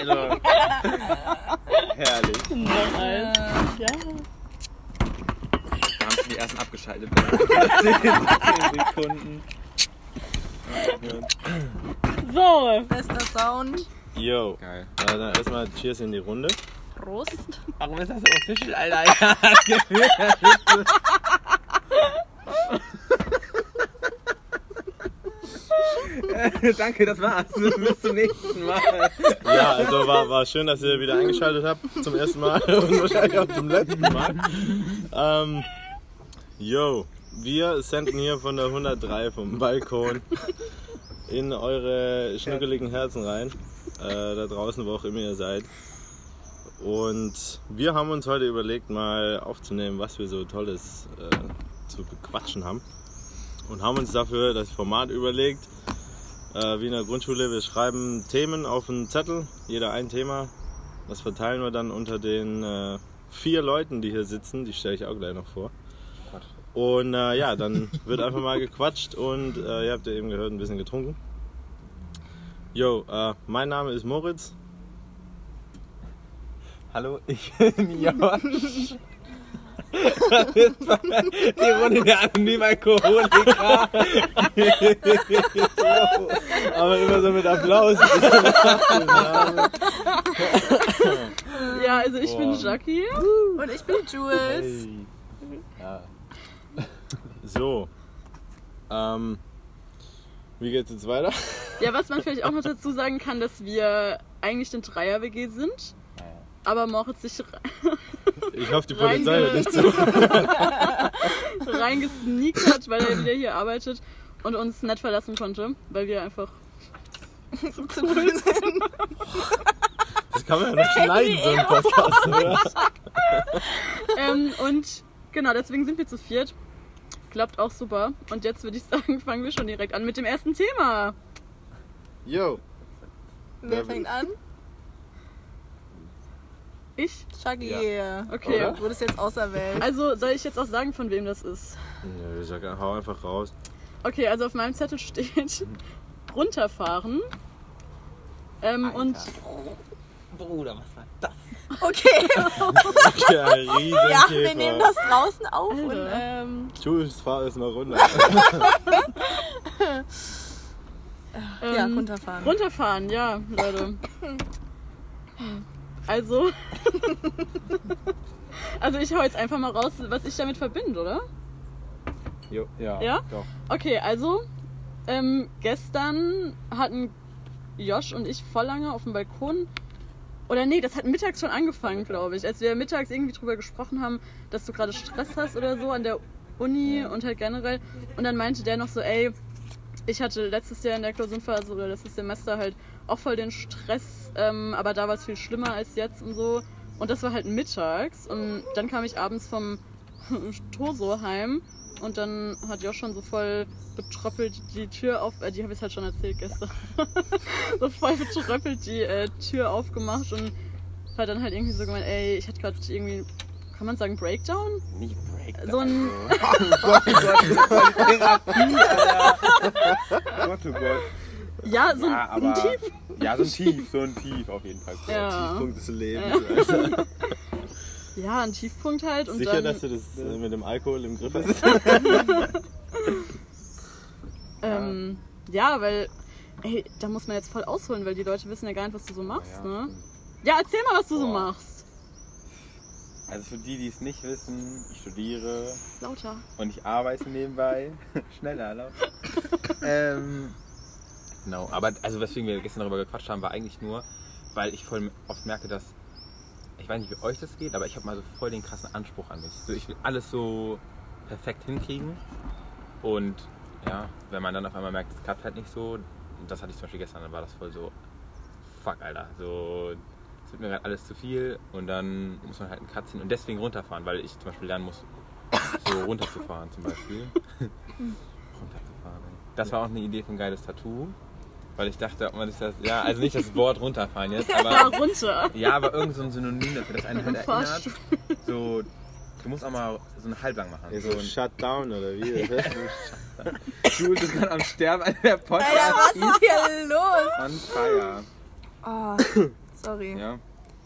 Also. Herrlich. Noch eins. Ja. Da haben schon die ersten abgeschaltet. 10 Sekunden. So. Bester Sound. Yo. Geil. Na, dann erstmal Cheers in die Runde. Prost. Warum ist das so official, Alter? Danke, das war's. Bis zum nächsten Mal. Ja, also war, war schön, dass ihr wieder eingeschaltet habt zum ersten Mal und wahrscheinlich auch zum letzten Mal. Ähm, yo, wir senden hier von der 103 vom Balkon in eure schnuckeligen Herzen rein. Äh, da draußen, wo auch immer ihr seid. Und wir haben uns heute überlegt, mal aufzunehmen, was wir so Tolles äh, zu bequatschen haben. Und haben uns dafür das Format überlegt, wie in der Grundschule. Wir schreiben Themen auf einen Zettel, jeder ein Thema. Das verteilen wir dann unter den äh, vier Leuten, die hier sitzen. Die stelle ich auch gleich noch vor. Und äh, ja, dann wird einfach mal gequatscht und äh, ihr habt ja eben gehört, ein bisschen getrunken. Yo, äh, mein Name ist Moritz. Hallo, ich bin Josh. Die Runde der anonymen Alkoholiker. Aber immer so mit Applaus. Ja, also ich bin. Jackie. Und ich bin Jules. Hey. Ja. So. Ähm, wie geht's jetzt weiter? Ja, was man vielleicht auch noch dazu sagen kann, dass wir eigentlich eine Dreier-WG sind. Aber Moritz sich Ich hoffe, die Polizei hört nicht zu. reingesneakt hat, weil er wieder hier arbeitet und uns nett verlassen konnte, weil wir einfach Zu null sind. Das kann man ja noch schneiden, so ein Podcast, oder? ähm, und genau, deswegen sind wir zu viert. Klappt auch super. Und jetzt würde ich sagen, fangen wir schon direkt an mit dem ersten Thema. Yo. Wer fängt an? Ich? Shaggy. Okay. Oder? Du wurdest jetzt auserwählt. Also soll ich jetzt auch sagen, von wem das ist? Ja, ich sag, hau einfach raus. Okay, also auf meinem Zettel steht runterfahren. Ähm, und Bruder, was war das? Okay. Ja, Ja, wir nehmen das draußen auf Alter. und ähm, Jules, fahr es mal runter. ja, ähm, runterfahren. runterfahren, ja, Leute. Also. also ich hau jetzt einfach mal raus, was ich damit verbinde, oder? Jo, ja. Ja? Doch. Okay, also ähm, gestern hatten Josh und ich voll lange auf dem Balkon. Oder nee, das hat mittags schon angefangen, glaube ich. Als wir mittags irgendwie drüber gesprochen haben, dass du gerade Stress hast oder so an der Uni und halt generell. Und dann meinte der noch so, ey, ich hatte letztes Jahr in der Klausurenphase oder letztes Semester halt auch voll den Stress, ähm, aber da war es viel schlimmer als jetzt und so. Und das war halt mittags. Und dann kam ich abends vom Torso heim und dann hat Josh schon so voll betröppelt die Tür auf, äh, die habe ich halt schon erzählt gestern. so voll betröppelt die äh, Tür aufgemacht und hat dann halt irgendwie so gemeint, ey, ich hatte gerade irgendwie, kann man sagen Breakdown? Nicht Break. So ein, Oh Gott, oh Gott, Therapie, Alter. Gott, oh Gott. Ja, so ein, Ja, ein. Tief. Ja, so ein Tief, so ein Tief auf jeden Fall. Ja. Tiefpunkt des Lebens. Alter. Ja, ein Tiefpunkt halt und Sicher, dann, dass du das äh, mit dem Alkohol im Griff hast? ähm, ja, weil, ey, da muss man jetzt voll ausholen, weil die Leute wissen ja gar nicht, was du so machst, Ja, ne? Ja, erzähl mal, was du so Boah. machst. Also für die, die es nicht wissen, ich studiere Lauter. und ich arbeite nebenbei. Schneller, laut. ähm, genau, aber also weswegen wir gestern darüber gequatscht haben, war eigentlich nur, weil ich voll oft merke, dass ich weiß nicht, wie euch das geht, aber ich habe mal so voll den krassen Anspruch an mich. So, ich will alles so perfekt hinkriegen und ja, wenn man dann auf einmal merkt, es klappt halt nicht so, das hatte ich zum Beispiel gestern, dann war das voll so, fuck, Alter, so, es wird mir gerade alles zu viel und dann muss man halt einen Cut ziehen und deswegen runterfahren, weil ich zum Beispiel lernen muss, so runterzufahren zum Beispiel. runterzufahren. ey. Das war auch eine Idee ein geiles Tattoo, weil ich dachte, ob man sich das, ja, also nicht das Wort runterfahren jetzt, aber runter. ja, aber irgend so ein Synonym dafür, das einen halt erinnert. So, du musst auch mal so einen Halblang machen. Ja, So so ein Shutdown oder wie? Jules ist gerade am Sterben, als der Podcast Alter, was ist hier los? on fire. Oh, Sorry. Ja.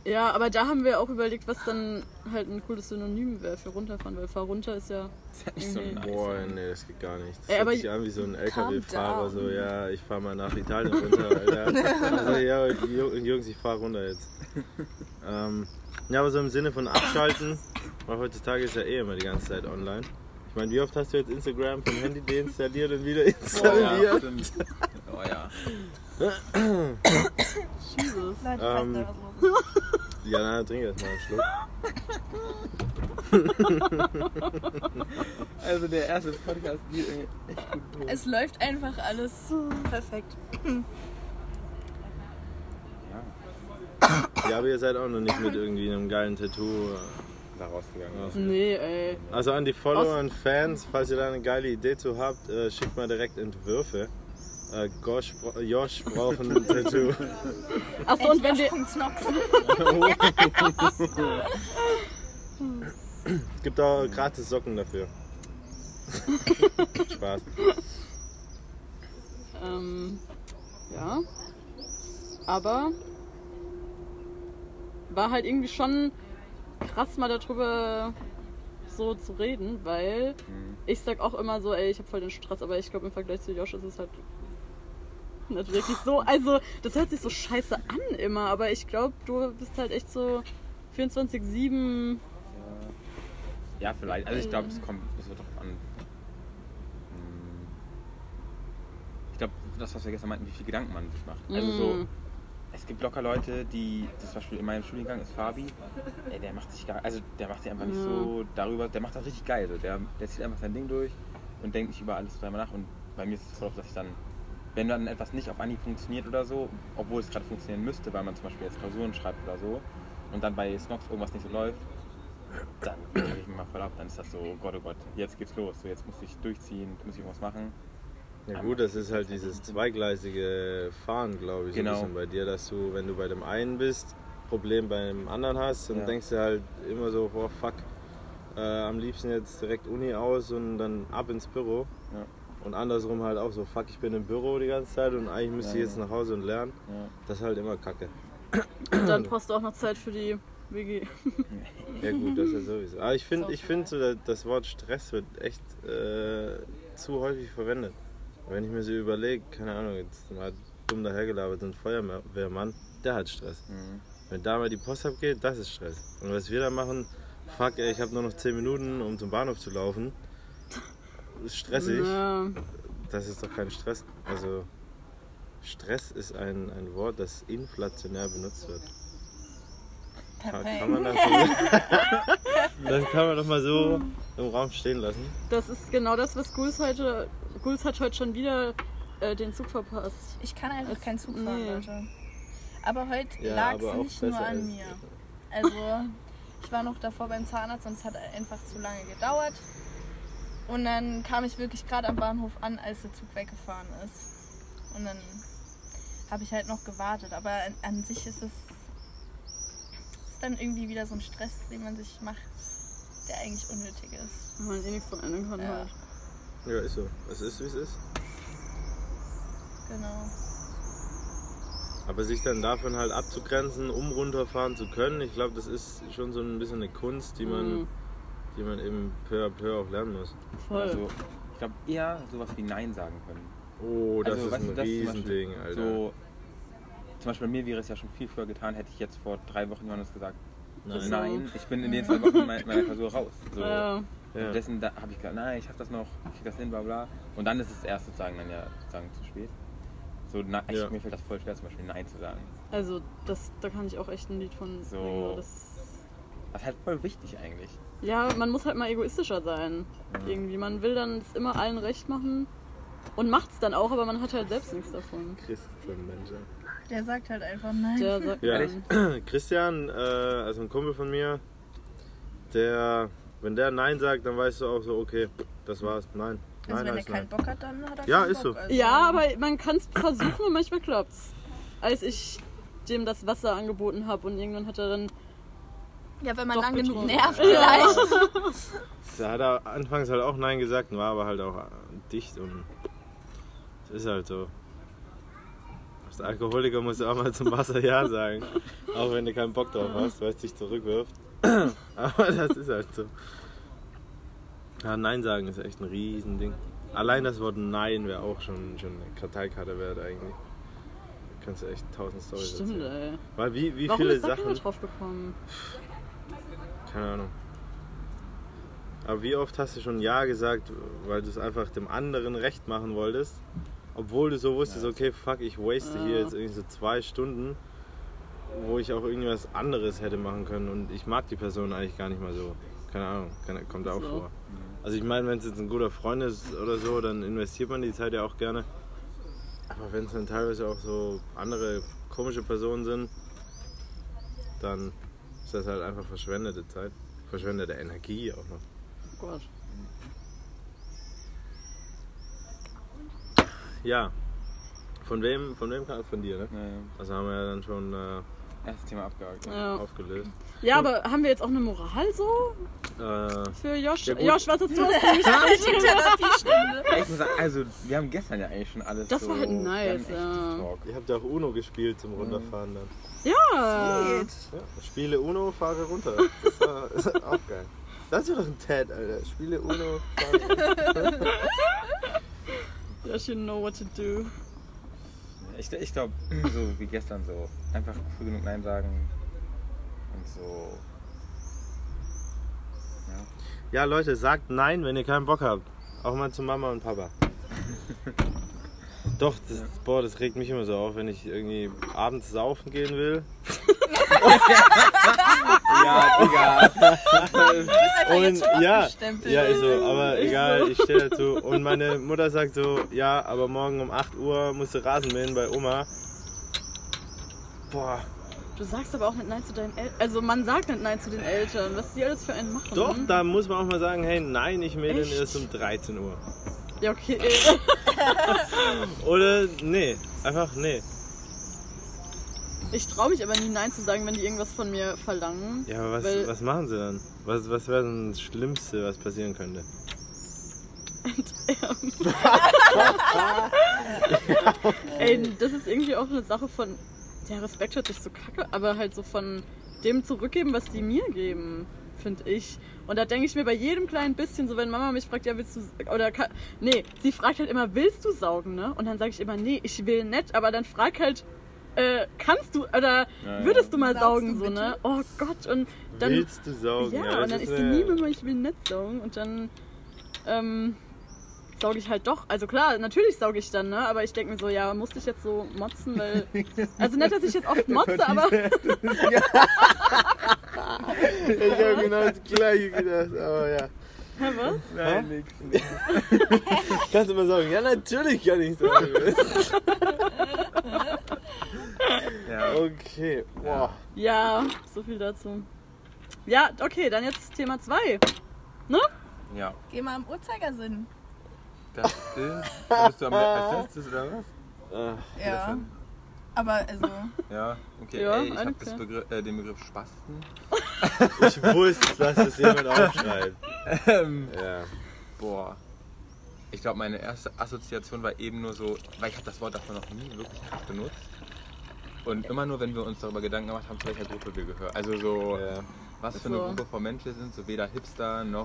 Ja, aber da haben wir auch überlegt, was dann halt ein cooles Synonym wäre für runterfahren, weil fahr runter ist ja. Ist ja nicht so nice. Boah, nee, das geht gar nicht. Das Ey, hört sich an wie so ein LKW-Fahrer, so, ja, ich fahr mal nach Italien runter, Alter. Also, ja, Ju- Jungs, ich fahr runter jetzt. Ähm, ja, aber so im Sinne von abschalten, weil heutzutage ist ja eh immer die ganze Zeit online. Ich meine, wie oft hast du jetzt Instagram vom Handy deinstalliert und wieder Oh, installiert? ja, stimmt. Oh ja. Jesus. Leute, ich Ähm, weiß nicht, was los ist. Ja, na, trink erst mal einen Schluck. Also der erste Podcast geht echt gut los. Es läuft einfach alles perfekt. Ja, aber ihr seid auch noch nicht mit irgendwie einem geilen Tattoo. äh, da rausgegangen. Nee, ey. Also an die Follower und Fans, falls ihr da eine geile Idee zu habt, äh, schickt mal direkt Entwürfe. Äh, Gosh, Josh braucht ein Tattoo. Achso, und wenn wir. Es gibt auch gratis Socken dafür. Spaß. Ähm, ja. Aber war halt irgendwie schon krass mal darüber so zu reden, weil Mhm. ich sag auch immer so, ey, ich hab voll den Stress, aber ich glaube im Vergleich zu Josh ist es halt nicht wirklich so. Also, das hört sich so scheiße an immer, aber ich glaube, du bist halt echt so 24-7. Ja, vielleicht. Also ich glaube, es kommt, es wird drauf an. Hm. Ich glaube, das, was wir gestern meinten, wie viel Gedanken man sich macht. Also so, Mm. es gibt locker Leute, die, das zum Beispiel in meinem Studiengang ist Fabi, ey, der macht sich gar, also der macht sich einfach nicht Ja. so darüber, der macht das richtig geil. So. Der, der zieht einfach sein Ding durch und denkt nicht über alles dreimal nach. Und bei mir ist es oft, dass ich dann, wenn dann etwas nicht auf Anhieb funktioniert oder so, obwohl es gerade funktionieren müsste, weil man zum Beispiel jetzt Klausuren schreibt oder so, und dann bei Snox irgendwas nicht so läuft, dann habe ich mich mal voll ab. Dann ist das so, oh Gott, oh Gott, jetzt geht's los. So, jetzt muss ich durchziehen, muss ich irgendwas machen. Ja gut, das ist halt dieses zweigleisige Fahren, glaube ich, Genau. so ein bisschen bei dir, dass du, wenn du bei dem einen bist, Problem bei dem anderen hast, dann Ja. denkst du halt immer so, oh fuck, äh, am liebsten jetzt direkt Uni aus und dann ab ins Büro. Ja. Und andersrum halt auch so, fuck, ich bin im Büro die ganze Zeit und eigentlich müsste Ja, ich jetzt ja. nach Hause und lernen. Ja. Das ist halt immer kacke. Und dann brauchst du auch noch Zeit für die WG. Ja gut, das ist sowieso. Aber ich finde, So ich finde so, das- das Wort Stress wird echt äh, zu häufig verwendet. Wenn ich mir so überlege, keine Ahnung, jetzt mal dumm dahergelabert, so ein Feuerwehrmann, der hat Stress. Mhm. Wenn da mal die Post abgeht, das ist Stress. Und was wir da machen, fuck ey, ich habe nur noch 10 Minuten, um zum Bahnhof zu laufen. Ist stressig. Ja. Das ist doch kein Stress. Also Stress ist ein, ein Wort, das inflationär benutzt wird. Kann, kann man das, so, das kann man doch mal so im Raum stehen lassen. Das ist genau das, was Ghouls heute. Ghouls hat heute schon wieder äh, den Zug verpasst. Ich kann einfach keinen Zug fahren, nee. Leute. Aber heute Ja, lag es nicht nur an mir. Also, ich war noch davor beim Zahnarzt und es hat einfach zu lange gedauert. Und dann kam ich wirklich gerade am Bahnhof an, als der Zug weggefahren ist. Und dann habe ich halt noch gewartet. Aber an, an sich ist es ist dann irgendwie wieder so ein Stress, den man sich macht, der eigentlich unnötig ist. Wenn man eh nichts dran ändern kann. Ja. Halt. Ja, ist so. Es ist, wie es ist. Genau. Aber sich dann davon halt abzugrenzen, um runterfahren zu können, ich glaube, das ist schon so ein bisschen eine Kunst, die man, Mhm. Die man eben peu à peu auch lernen muss. Voll. Also, ich glaube eher sowas wie Nein sagen können. Oh, das also, ist weißt ein du, das zum Riesending, Beispiel Alter. So, zum Beispiel bei mir wäre es ja schon viel früher getan, hätte ich jetzt vor drei Wochen Johannes gesagt, Nein. nein, ich bin in den zwei Wochen meiner, meiner Klausur raus. So. Ja. Ja. Dessen da habe ich gesagt, nein, ich habe das noch, ich krieg das hin, bla bla. Und dann ist es erst sozusagen dann ja sozusagen zu spät. So, na, ich, Ja. mir fällt das voll schwer, zum Beispiel Nein zu sagen. Also, das, da kann ich auch echt ein Lied von So. singen. Das, Das ist halt voll wichtig eigentlich. ja, man muss halt mal egoistischer sein. Ja. Irgendwie. Man will dann es immer allen recht machen und macht es dann auch, aber man hat halt selbst nichts davon. Christian, Mensch. Der sagt halt einfach nein. Der sagt Ja. dann, Christian, äh, also ein Kumpel von mir, der, wenn der Nein sagt, dann weißt du auch so, okay, das war's. Nein. Also Nein wenn er keinen Nein. Bock hat, dann hat er Ja, keinen ist Bock. so. Also, Ja, aber man kann es versuchen und manchmal klappt's. Als ich dem das Wasser angeboten habe und irgendwann hat er dann Ja, wenn man lang genug nervt vielleicht. Da hat er anfangs halt auch Nein gesagt und war aber halt auch dicht und es ist halt so. Als Alkoholiker musst du auch mal zum Wasser Ja sagen. Auch wenn du keinen Bock drauf hast, weil es dich zurückwirft. Aber das ist halt so. Ja, Nein sagen ist echt ein Riesending. Allein das Wort Nein wäre auch schon, schon eine Karteikarte wert eigentlich. Da kannst du echt tausend Storys Stimmt, erzählen. ey. Weil wie, wie Warum viele ist da keiner Sachen. drauf gekommen? Keine Ahnung. Aber wie oft hast du schon Ja gesagt, weil du es einfach dem anderen recht machen wolltest? Obwohl du so wusstest, okay, fuck, ich waste hier jetzt irgendwie so zwei Stunden, wo ich auch irgendwas anderes hätte machen können und ich mag die Person eigentlich gar nicht mal so. Keine Ahnung, kommt auch So. vor. Also ich meine, wenn es jetzt ein guter Freund ist oder so, dann investiert man die Zeit ja auch gerne. Aber wenn es dann teilweise auch so andere komische Personen sind, dann ist das halt einfach verschwendete Zeit. Verschwendete Energie auch noch. Oh Gott. Ja. Von wem, von wem kam von dir, ne? Naja. Also haben wir ja dann schon äh, Erstes Thema abgehakt. Ja. aufgelöst. ja, aber haben wir jetzt auch eine Moral so Äh, für Josh? Ja, gut. Josh, was hast du aus dem Gespräch? Therapiestunde. Ich muss sagen, also wir haben gestern ja eigentlich schon alles Das so... war halt wir nice, hatten echt ja. Talk. ihr habt ja auch Uno gespielt zum Runterfahren dann. Ja. Ja, spiele Uno, fahre runter. Das war, das war auch geil. Das wäre doch ein Ted, Alter. Spiele Uno, fahre runter. Josh, you know what to do. Ich, ich glaube, so wie gestern so. Einfach früh genug Nein sagen. Und so... Ja. Ja, Leute, sagt Nein, wenn ihr keinen Bock habt. Auch mal zu Mama und Papa. Doch, das, boah, das regt mich immer so auf, wenn ich irgendwie abends saufen gehen will. Ja, Digga. Und ja, ja, ist so, aber egal, ich stehe dazu. Und meine Mutter sagt so, ja, aber morgen um 8 Uhr musst du Rasen mähen bei Oma. Boah, Du sagst aber auch nicht Nein zu deinen Eltern. Also man sagt nicht Nein zu den Eltern. Was die alles für einen machen. doch, da muss man auch mal sagen, hey, nein, ich mähe den erst um 13 Uhr. Ja, okay. Oder, nee, einfach nee. Ich traue mich aber nie Nein zu sagen, wenn die irgendwas von mir verlangen. Ja, aber was, Weil- was machen sie dann? Was, was wäre denn das Schlimmste, was passieren könnte? Ey, das ist irgendwie auch eine Sache von. Der Respekt hört sich so kacke, aber halt so von dem zurückgeben, was die mir geben, finde ich. Und da denke ich mir bei jedem kleinen bisschen, so wenn Mama mich fragt, ja, willst du. Oder kann, nee, sie fragt halt immer, willst du saugen, ne? Und dann sage ich immer, nee, ich will nicht, aber dann frag halt, äh, kannst du, oder Ja, ja. würdest du mal saugen, du so, ne? Oh Gott, und dann. Willst du saugen? Ja, und dann ist sie nie immer, ich will nicht saugen. Und dann ähm, sauge ich halt doch. Also klar, natürlich sauge ich dann, ne? Aber ich denke mir so, ja, musste ich jetzt so motzen, weil. Also nicht, dass ich jetzt oft motze, aber. Ich habe genau das gleiche gedacht, aber ja. Hä, was? Nein, nix. Kannst du mal sagen? Ja, natürlich kann ich sagen. Ja. Okay, boah. Ja, so viel dazu. Ja, okay, dann jetzt Thema 2. ja. Geh mal im Uhrzeigersinn. Das ist. Bist du am letztes oder was? Äh, Ja. Aber also, Ja, okay. Ja, Ey, ich habe okay. Begriff, äh, den Begriff Spasten. Ich wusste, dass das jemand aufschreibt. Ähm, Ja. boah. Ich glaube, meine erste Assoziation war eben nur so, weil ich habe das Wort davon noch nie wirklich krass benutzt. Und immer nur, wenn wir uns darüber Gedanken gemacht haben, zu welcher Gruppe wir gehören. Also so, ja. was für So. eine Gruppe von Menschen wir sind, so weder Hipster noch.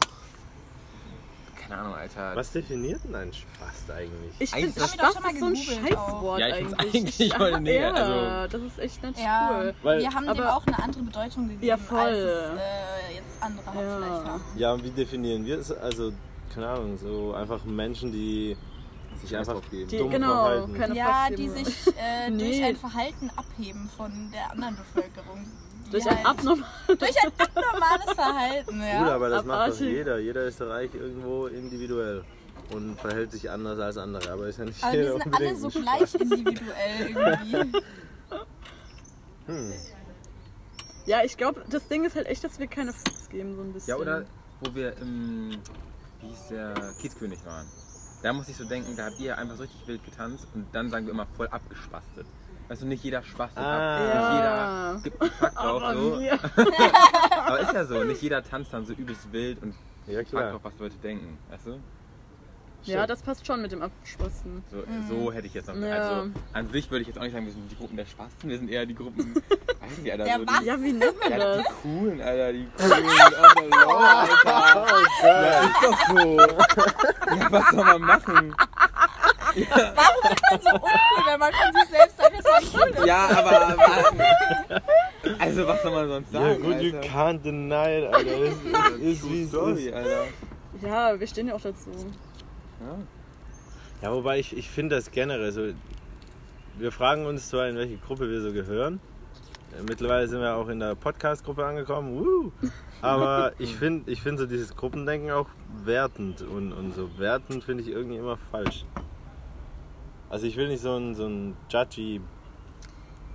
Keine Ahnung, Alter. Was definiert denn ein Spaß eigentlich? Ich finde, Spaß schon mal ist so ein. Scheißwort Ja, ich eigentlich. eigentlich nee, ja, also- das ist echt nicht ja, cool. Weil- wir haben dem aber- auch eine andere Bedeutung gegeben, Ja, voll. als es äh, jetzt andere Ja. vielleicht haben. Ja, und wie definieren wir es? Also, keine Ahnung, so einfach Menschen, die sich einfach. Die, dumm genau, verhalten. keine Ja, die sich äh, durch Nee. ein Verhalten abheben von der anderen Bevölkerung. Durch ein halt- abnormal. durch ein abnormales Verhalten, ja. Gut, aber das macht doch abartig. jeder. Jeder ist eigentlich irgendwo individuell und verhält sich anders als andere. Aber ist ja nicht aber jeder wir sind alle so ein gleich individuell irgendwie. Hm. Ja, ich glaube, das Ding ist halt echt, dass wir keine Fuchs geben, so ein bisschen. Ja, oder wo wir im, wie hieß der, Kiezkönig waren. Da muss ich so denken, da habt ihr einfach so richtig wild getanzt und dann sagen wir immer voll abgespastet. Weißt du, nicht jeder spastet Ah. ab, Ja. nicht jeder gibt einen Fuck drauf, Aber so. Aber ist ja so, nicht jeder tanzt dann so übelst wild und Ja, klar. drauf, was Leute denken, weißt du? Ja, das passt schon mit dem Abgesprossen. So, so hätte ich jetzt noch. Ja. Also an sich würde ich jetzt auch nicht sagen, wir sind die Gruppen der Spasten, wir sind eher die Gruppen. weiß nicht, Alter. Der so was? die, Ja, wie nennt man ja, das? die coolen, Alter, die coolen on the road, Alter. Ja, ist doch so. Ja, was soll man machen? Warum ist man so uncool, wenn man von sich selbst sagt, dass man cool ist? Ja, aber. also, was soll man sonst Ja sagen? gut, you Alter? can't deny it, Alter. Ist, ist wie es Sorry, ist. Alter. Ja, wir stehen ja auch dazu. Ja. Ja, wobei ich, ich finde das generell so. Wir fragen uns zwar, in welche Gruppe wir so gehören. Äh, Mittlerweile sind wir auch in der Podcast-Gruppe angekommen. Woo! Aber ich finde ich find so dieses Gruppendenken auch wertend. Und, und so wertend finde ich irgendwie immer falsch. Also ich will nicht so ein, so ein judgy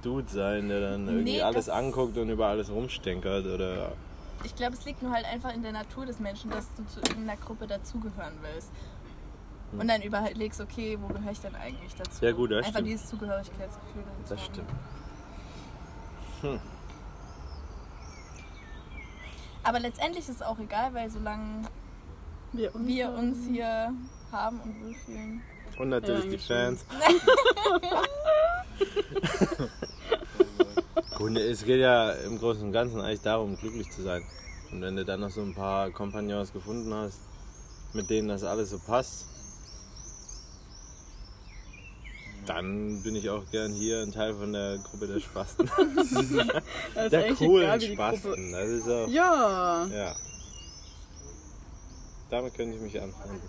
Dude sein, der dann irgendwie Nee, alles anguckt und über alles rumstenkert. Oder Ich glaube, es liegt nur halt einfach in der Natur des Menschen, dass du zu irgendeiner Gruppe dazugehören willst. Und dann überlegst, okay, wo gehöre ich denn eigentlich dazu? Ja, gut, das Einfach stimmt. dieses Zugehörigkeitsgefühl. das haben. stimmt. Aber letztendlich ist es auch egal, weil solange Wir, wir uns hier haben und wohlfühlen. Und natürlich die. Fans. Gut, es geht ja im Großen und Ganzen eigentlich darum, glücklich zu sein. Und wenn du dann noch so ein paar Kompagnons gefunden hast, mit denen das alles so passt, dann bin ich auch gern hier ein Teil von der Gruppe der Spasten. Der coolen Spasten. Das ist auch. Ja, Ja. Damit könnte ich mich anfreunden.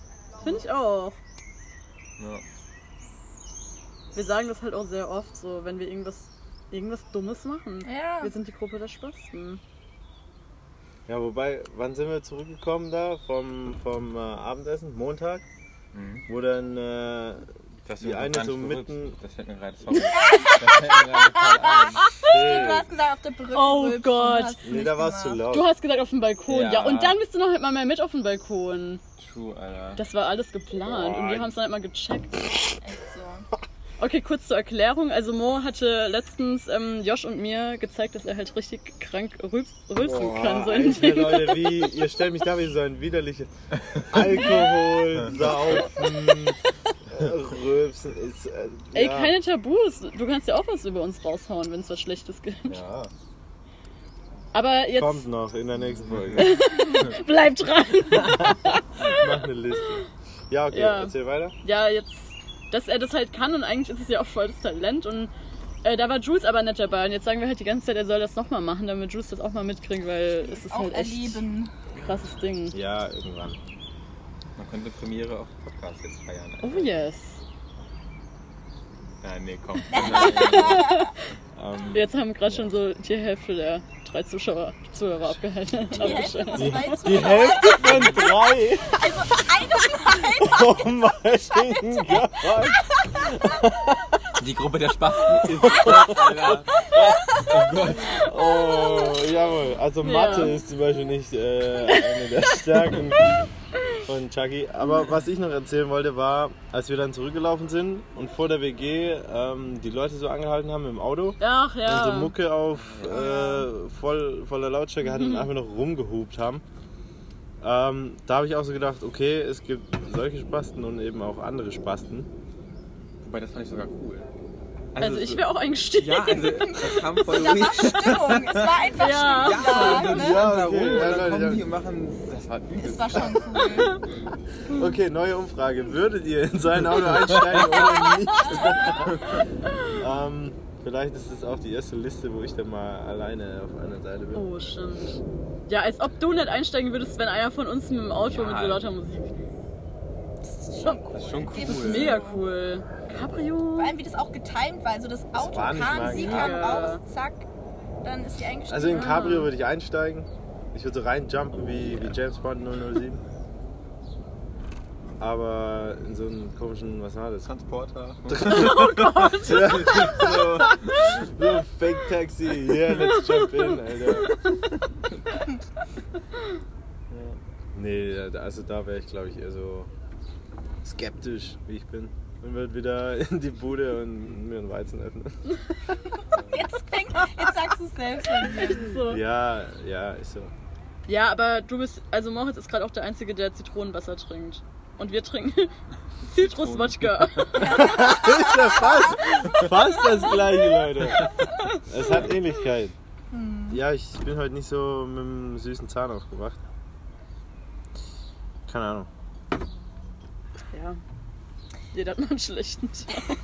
finde ich auch. Ja. Wir sagen das halt auch sehr oft so, wenn wir irgendwas, irgendwas Dummes machen. Ja. Wir sind die Gruppe der Spasten. Ja, wobei, wann sind wir zurückgekommen da vom, vom äh, Abendessen? Montag? Mhm. Wo dann äh, Das Die eine so mitten-. Das fällt mir gerade sorry. Das fällt mir gerade voll ein. Du hast gesagt, auf der Brücke. Oh Gott. Nee, da war es zu laut. Du hast gesagt auf dem Balkon, ja. Ja. und dann bist du noch mal mehr mit auf dem Balkon. True, Alter. Das war alles geplant und wir Boah. haben es dann halt mal gecheckt. Echt so. Okay, kurz zur Erklärung. Also Mo hatte letztens ähm, Josh und mir gezeigt, dass er halt richtig krank rülps, rülpsen Boah, kann. So Alter, Leute, wie, ihr stellt mich da wie so ein widerliches Alkohol, Saufen, Rülpsen. Ist, äh, Ey, ja. keine Tabus. Du kannst ja auch was über uns raushauen, wenn es was Schlechtes gibt. Ja, Aber jetzt kommt noch in der nächsten Folge. bleib dran. Mach eine Liste. Ja, okay, Ja. erzähl weiter. Ja, jetzt, dass er das halt kann und eigentlich ist es ja auch voll das Talent und äh, da war Jules aber nicht dabei und jetzt sagen wir halt die ganze Zeit, er soll das nochmal machen, damit Jules das auch mal mitkriegt, weil es ist Auch halt echt erleben. ein krasses Ding. Ja, irgendwann. Man könnte Premiere auf Podcast jetzt feiern. Alter. Oh yes. Nein, nee, komm. Ähm, Jetzt haben gerade schon so die Hälfte der drei Zuschauer, Zuhörer abgehalten. Die Hälfte von die Zuhörern. Hälfte von drei! Also Oh mein Gott! Die Gruppe der Spasten ist Alter. Oh Gott. Oh, jawohl. Also Mathe Ja. ist zum Beispiel nicht äh, eine der Stärken von Chucky. Aber was ich noch erzählen wollte, war, als wir dann zurückgelaufen sind und vor der WG ähm, die Leute so angehalten haben im Auto Ach ja. und so Mucke auf äh, voll, voller Lautstärke hatten und einfach noch rumgehupt haben. Ähm, da habe ich auch so gedacht, okay, es gibt solche Spasten und eben auch andere Spasten. Wobei, das fand ich sogar cool. Also ich wäre auch eingestiegen. Ja, also das kam voll da war Stimmung. Es war einfach Ja. Stimmung Ja, da. und Ne? Ja, da okay. Ja, ja. die und machen, das war übel. Es war schon cool. Okay, neue Umfrage. Würdet ihr in sein Auto einsteigen oder nicht? ähm, vielleicht ist das auch die erste Liste, wo ich dann mal alleine auf einer Seite bin. Oh, stimmt. Ja, als ob du nicht einsteigen würdest, wenn einer von uns mit dem Auto Ja. mit so lauter Musik. Das ist schon Das ist schon cool. Das Das ist mega cool. Cabrio? Vor allem, wie das auch getimed war. Also das Auto nicht kam, sie kam raus, zack. Dann ist die eingestiegen. Also in Cabrio würde ich einsteigen. Ich würde so reinjumpen wie, wie James Bond 007. Aber in so einen komischen, was war das? Transporter. Ja, so, so Fake Taxi, yeah, let's jump in, Alter. Nee, also da wäre ich glaube ich eher so skeptisch, wie ich bin. Und würde wieder in die Bude und mir einen Weizen öffnen. Jetzt, fängt, jetzt sagst du es selbst. So. Ja, ja, ist so. Ja, aber du bist, also Moritz ist gerade auch der Einzige, der Zitronenwasser trinkt. Und wir trinken Zitruswodka. ist ja fast, fast das gleiche, Leute. Es hat Ähnlichkeit. Ja, ich bin heute nicht so mit einem süßen Zahn aufgewacht. Keine Ahnung. Ja. Jeder hat mal einen schlechten Tag.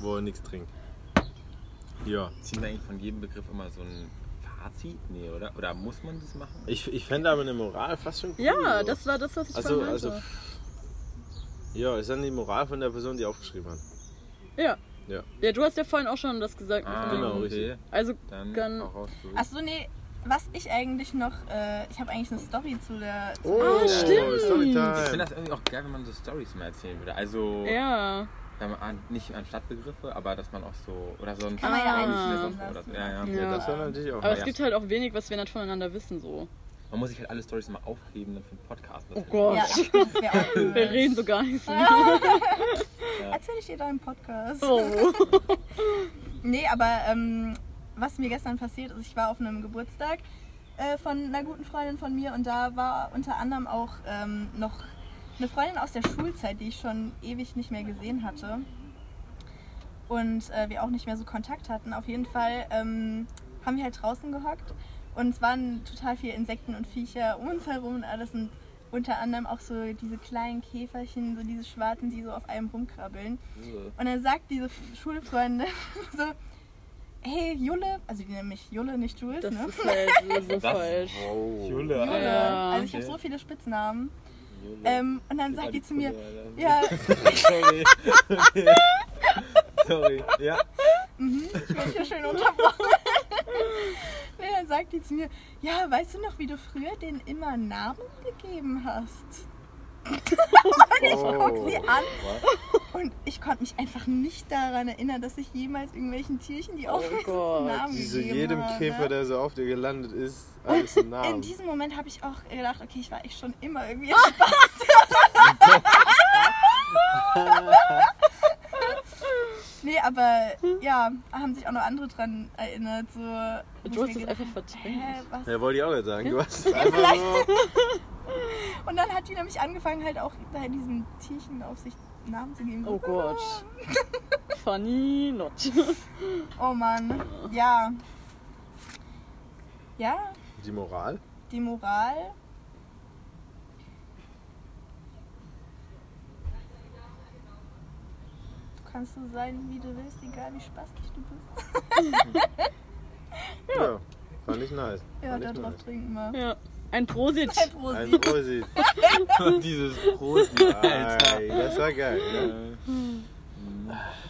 Wo er nichts trinkt. Ja. Ziehen wir eigentlich von jedem Begriff immer so ein Fazit? Nee, oder? Oder muss man das machen? Ich, ich fände aber eine Moral fast schon cool. Ja, so. das war das, was ich Also, vorhin also. meinte. Ja, ist dann die Moral von der Person, die aufgeschrieben hat. ja. Ja. Ja, du hast ja vorhin auch schon das gesagt. Ah, genau, okay. Also, Dann Dann-. Achso, nee, was ich eigentlich noch, äh, ich habe eigentlich eine Story zu der. Zu Oh, stimmt. Storytime. Ich finde das irgendwie auch geil, wenn man so Stories mal erzählen würde. Also, ja. wenn man an, nicht an Stadtbegriffe, aber dass man auch so. Oder so ein Kann man ja Ah. einfließen Oder, lassen. ja, ja. Ja. Ja, das natürlich auch. Aber es ja. gibt halt auch wenig, was wir nicht voneinander wissen, so. Man muss sich halt alle Stories immer aufheben dann für einen Podcast. Oh Gott. Ja. Wir reden so gar nicht so. Erzähl ich dir da im Podcast. Oh. Nee, aber ähm, was mir gestern passiert ist, ich war auf einem Geburtstag äh, von einer guten Freundin von mir und da war unter anderem auch ähm, noch eine Freundin aus der Schulzeit, die ich schon ewig nicht mehr gesehen hatte und äh, wir auch nicht mehr so Kontakt hatten. Auf jeden Fall ähm, haben wir halt draußen gehockt und es waren total viele Insekten und Viecher um uns herum und alles und unter anderem auch so diese kleinen Käferchen, so diese schwarzen, die so auf einem rumkrabbeln. Und dann sagt diese Schulfreundin so, hey Julle, also die nennen mich Julle, nicht Jules, Das ne? ist halt so Das- falsch. Oh. Jule. Julle. Ja. Also ich habe so viele Spitznamen. Jule. Ähm, und dann sagt die zu mir, ja, Sorry. Sorry. Ja. mhm, ich werde hier schön unterbrochen. nee, dann sagt die zu mir, ja, weißt du noch, wie du früher denen immer Namen gegeben hast? Und ich guck sie an und ich konnte mich einfach nicht daran erinnern, dass ich jemals irgendwelchen Tierchen die aufmerksamsten Gott. Namen Die so jedem habe. Käfer, der so auf dir gelandet ist, alles einen In Namen. diesem Moment habe ich auch gedacht, okay, ich war echt schon immer irgendwie entspannt. nee, aber ja, haben sich auch noch andere dran erinnert. So, Du hast es einfach verdrängt. Ja, wollte ich auch gerade sagen. Du hast es einfach so. Und dann hat die nämlich angefangen, halt auch bei diesen Tierchen auf sich Namen zu geben. Oh Gott. Funny not. Oh Mann. Ja. Ja, Die Moral? die Moral. Du kannst so sein, wie du willst, egal wie spaßig du bist. Ja. Fand ich nice. Ja, Fand da ich drauf nice. trinken wir. Ja. Ein Prosit. Ein Prosit. Ein Prosit. Dieses Prosi, Alter. Das war geil. Ja.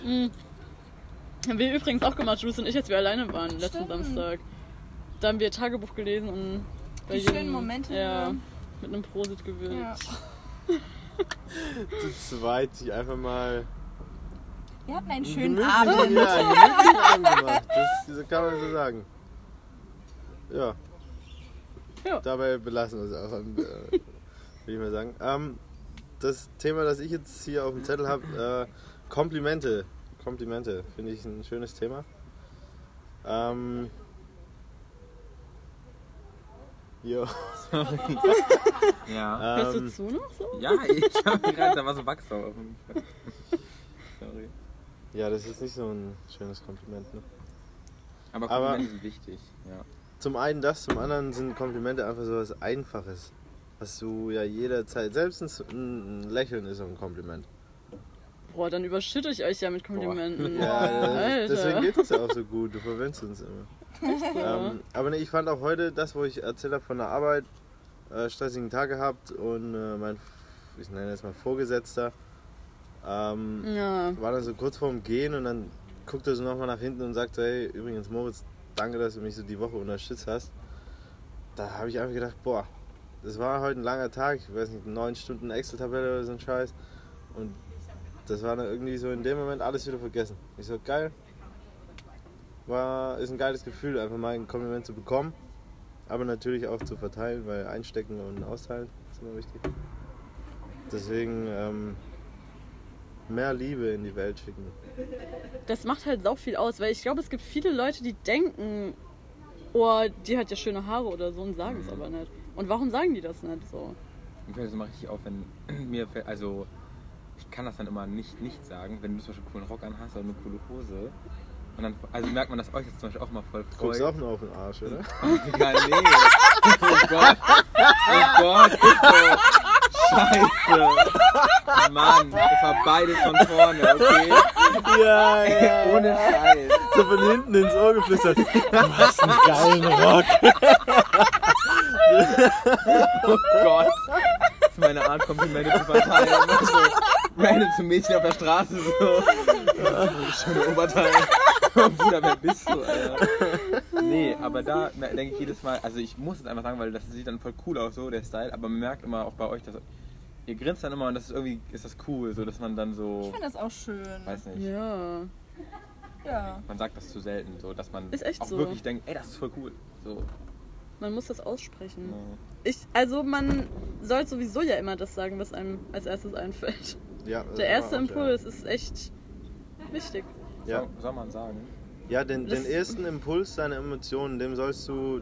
Mhm. Haben wir übrigens auch gemacht, Jules und ich, als wir alleine waren letzten Stimmt. Samstag. Da haben wir Tagebuch gelesen und bei Die jedem- schönen Momente. Ja, mit einem Prosit gewürzt. Ja. Zu zweit sich einfach mal Wir hatten einen schönen Abend. Ja, einen Abend gemacht. Das, das kann man so sagen. Ja. Ja. Dabei belassen wir es auch, an, äh, will ich mal sagen. Ähm, das Thema, das ich jetzt hier auf dem Zettel habe, äh, Komplimente. Komplimente, finde ich ein schönes Thema. Ähm, jo, Ja. Hörst du ähm, zu noch so? Ja, ich habe gerade, da war so Wachs drauf. Sorry. ja, das ist nicht so ein schönes Kompliment. Ne? Aber Aber- Komplimente sind wichtig. Ja. Zum einen das, zum anderen sind Komplimente einfach so was Einfaches. Was du ja jederzeit, selbst ein, ein Lächeln ist so ein Kompliment. Boah, dann überschütte ich euch ja mit Komplimenten. Ja, Alter. deswegen geht es ja auch so gut. Du verwöhnst uns immer. Ähm, aber nee, ich fand auch heute das, wo ich erzählt habe von der Arbeit, äh, stressigen Tag gehabt und äh, mein, ich nenne es mal Vorgesetzter, ähm, Ja. war dann so kurz vorm Gehen und dann guckt er so nochmal nach hinten und sagt, hey, übrigens Moritz, danke, dass du mich so die Woche unterstützt hast. Da habe ich einfach gedacht, boah, das war heute ein langer Tag, ich weiß nicht, neun Stunden Excel-Tabelle oder so ein Scheiß. Und das war dann irgendwie so in dem Moment alles wieder vergessen. Ich so, geil. War, ist ein geiles Gefühl, einfach mal ein Kompliment zu bekommen. Aber natürlich auch zu verteilen, weil einstecken und austeilen ist immer wichtig. Deswegen ähm, mehr Liebe in die Welt schicken. Das macht halt sau viel aus, weil ich glaube, es gibt viele Leute, die denken, oh, die hat ja schöne Haare oder so und sagen es aber nicht. Und warum sagen die das nicht so? Mir fällt das immer richtig auf, wenn mir fällt, also ich kann das dann immer nicht nicht sagen, wenn du zum Beispiel einen coolen Rock anhast oder eine coole Hose. Und dann, also merkt man, dass euch das zum Beispiel auch mal voll freut. Guckst du auch nur auf den Arsch, oder? Egal, nee. Oh Gott. Oh Gott, ist so. Scheiße. Mann, das war beides von vorne, okay? Ja, ja. Ohne Scheiß. So von hinten ins Ohr geflüstert. Du hast einen geilen Rock. Oh Gott. Das ist meine Art, Komplimente zu verteilen. So random zum Mädchen auf der Straße so. Schöne Oberteil. Bruder, wer bist du, Alter? Nee, aber da denke ich jedes Mal, also ich muss es einfach sagen, weil das sieht dann voll cool aus, so der Style, aber man merkt immer auch bei euch, dass ihr grinst dann immer und das ist irgendwie, ist das cool, so dass man dann Ich so, finde das auch schön. weiß nicht, Ja. Ja. man sagt das zu selten, so dass man Ist echt auch so. wirklich denkt, ey, das ist voll cool. So, Man muss das aussprechen. ja. Ich, also man soll sowieso ja immer das sagen, was einem als erstes einfällt. Ja, Der erste Impuls ist echt wichtig. Ja, Soll, soll man sagen? ja den, den ersten Impuls deiner Emotionen, dem sollst du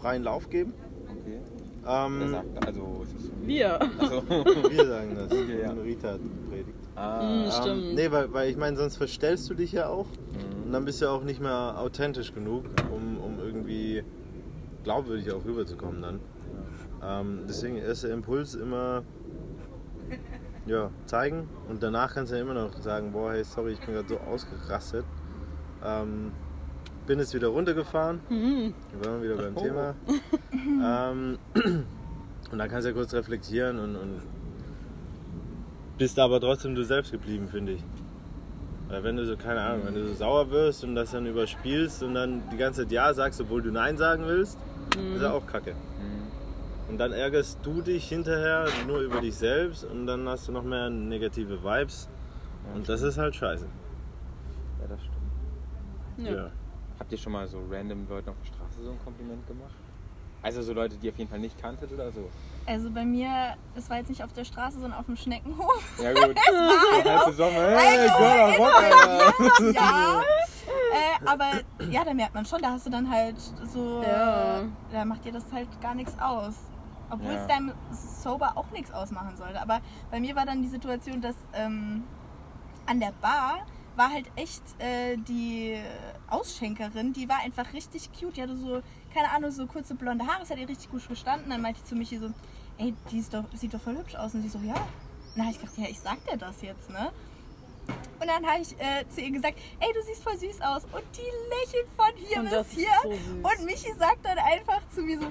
freien Lauf geben. Okay. Wer Ähm, sagt das? Also, ist? Wir. Also, wir sagen das. Wir, ja. Rita hat gepredigt. ah, Mm, Stimmt. Ähm, nee, weil, weil ich meine, sonst verstellst du dich ja auch. Mhm. Und dann bist du ja auch nicht mehr authentisch genug, um, um irgendwie glaubwürdig auch rüberzukommen dann. Ähm, deswegen erster Impuls immer ja, zeigen und danach kannst du ja immer noch sagen, boah, hey, sorry, ich bin gerade so ausgerastet. Ähm, bin jetzt wieder runtergefahren, Mhm. wir waren wieder beim Oh. Thema. ähm, und dann kannst du ja kurz reflektieren und, und bist aber trotzdem du selbst geblieben, finde ich. Weil wenn du so, keine Ahnung, wenn du so sauer wirst und das dann überspielst und dann die ganze Zeit Ja sagst, obwohl du Nein sagen willst, ist ja auch kacke. Mhm. Und dann ärgerst du dich hinterher nur über dich selbst und dann hast du noch mehr negative Vibes. Und das ist halt scheiße. Ja, das stimmt. Ja. Habt ihr schon mal so random Leuten auf der Straße so ein Kompliment gemacht? Also so Leute, die ihr auf jeden Fall nicht kanntet oder so? Also bei mir, es war jetzt nicht auf der Straße, sondern auf dem Schneckenhof. Ja gut. so halbe Sommer. Hey, Alter, geiler Rock, Alter. ja. Äh, aber ja, da merkt man schon, da hast du dann halt so, Ja. da macht dir das halt gar nichts aus. Obwohl Ja. es deinem Sober auch nichts ausmachen sollte. Aber bei mir war dann die Situation, dass ähm, an der Bar war halt echt äh, die Ausschenkerin, die war einfach richtig cute. Die hatte so, keine Ahnung, so kurze blonde Haare, das hat ihr richtig gut gestanden. Dann meinte ich zu Michi so, ey, die ist doch, sieht doch voll hübsch aus. Und sie so, ja. Habe ich gedacht, ja, ich sag dir das jetzt, ne? Und dann habe ich äh, zu ihr gesagt, ey, du siehst voll süß aus. Und die lächelt von hier Und bis hier. so. Und Michi sagt dann einfach zu mir so,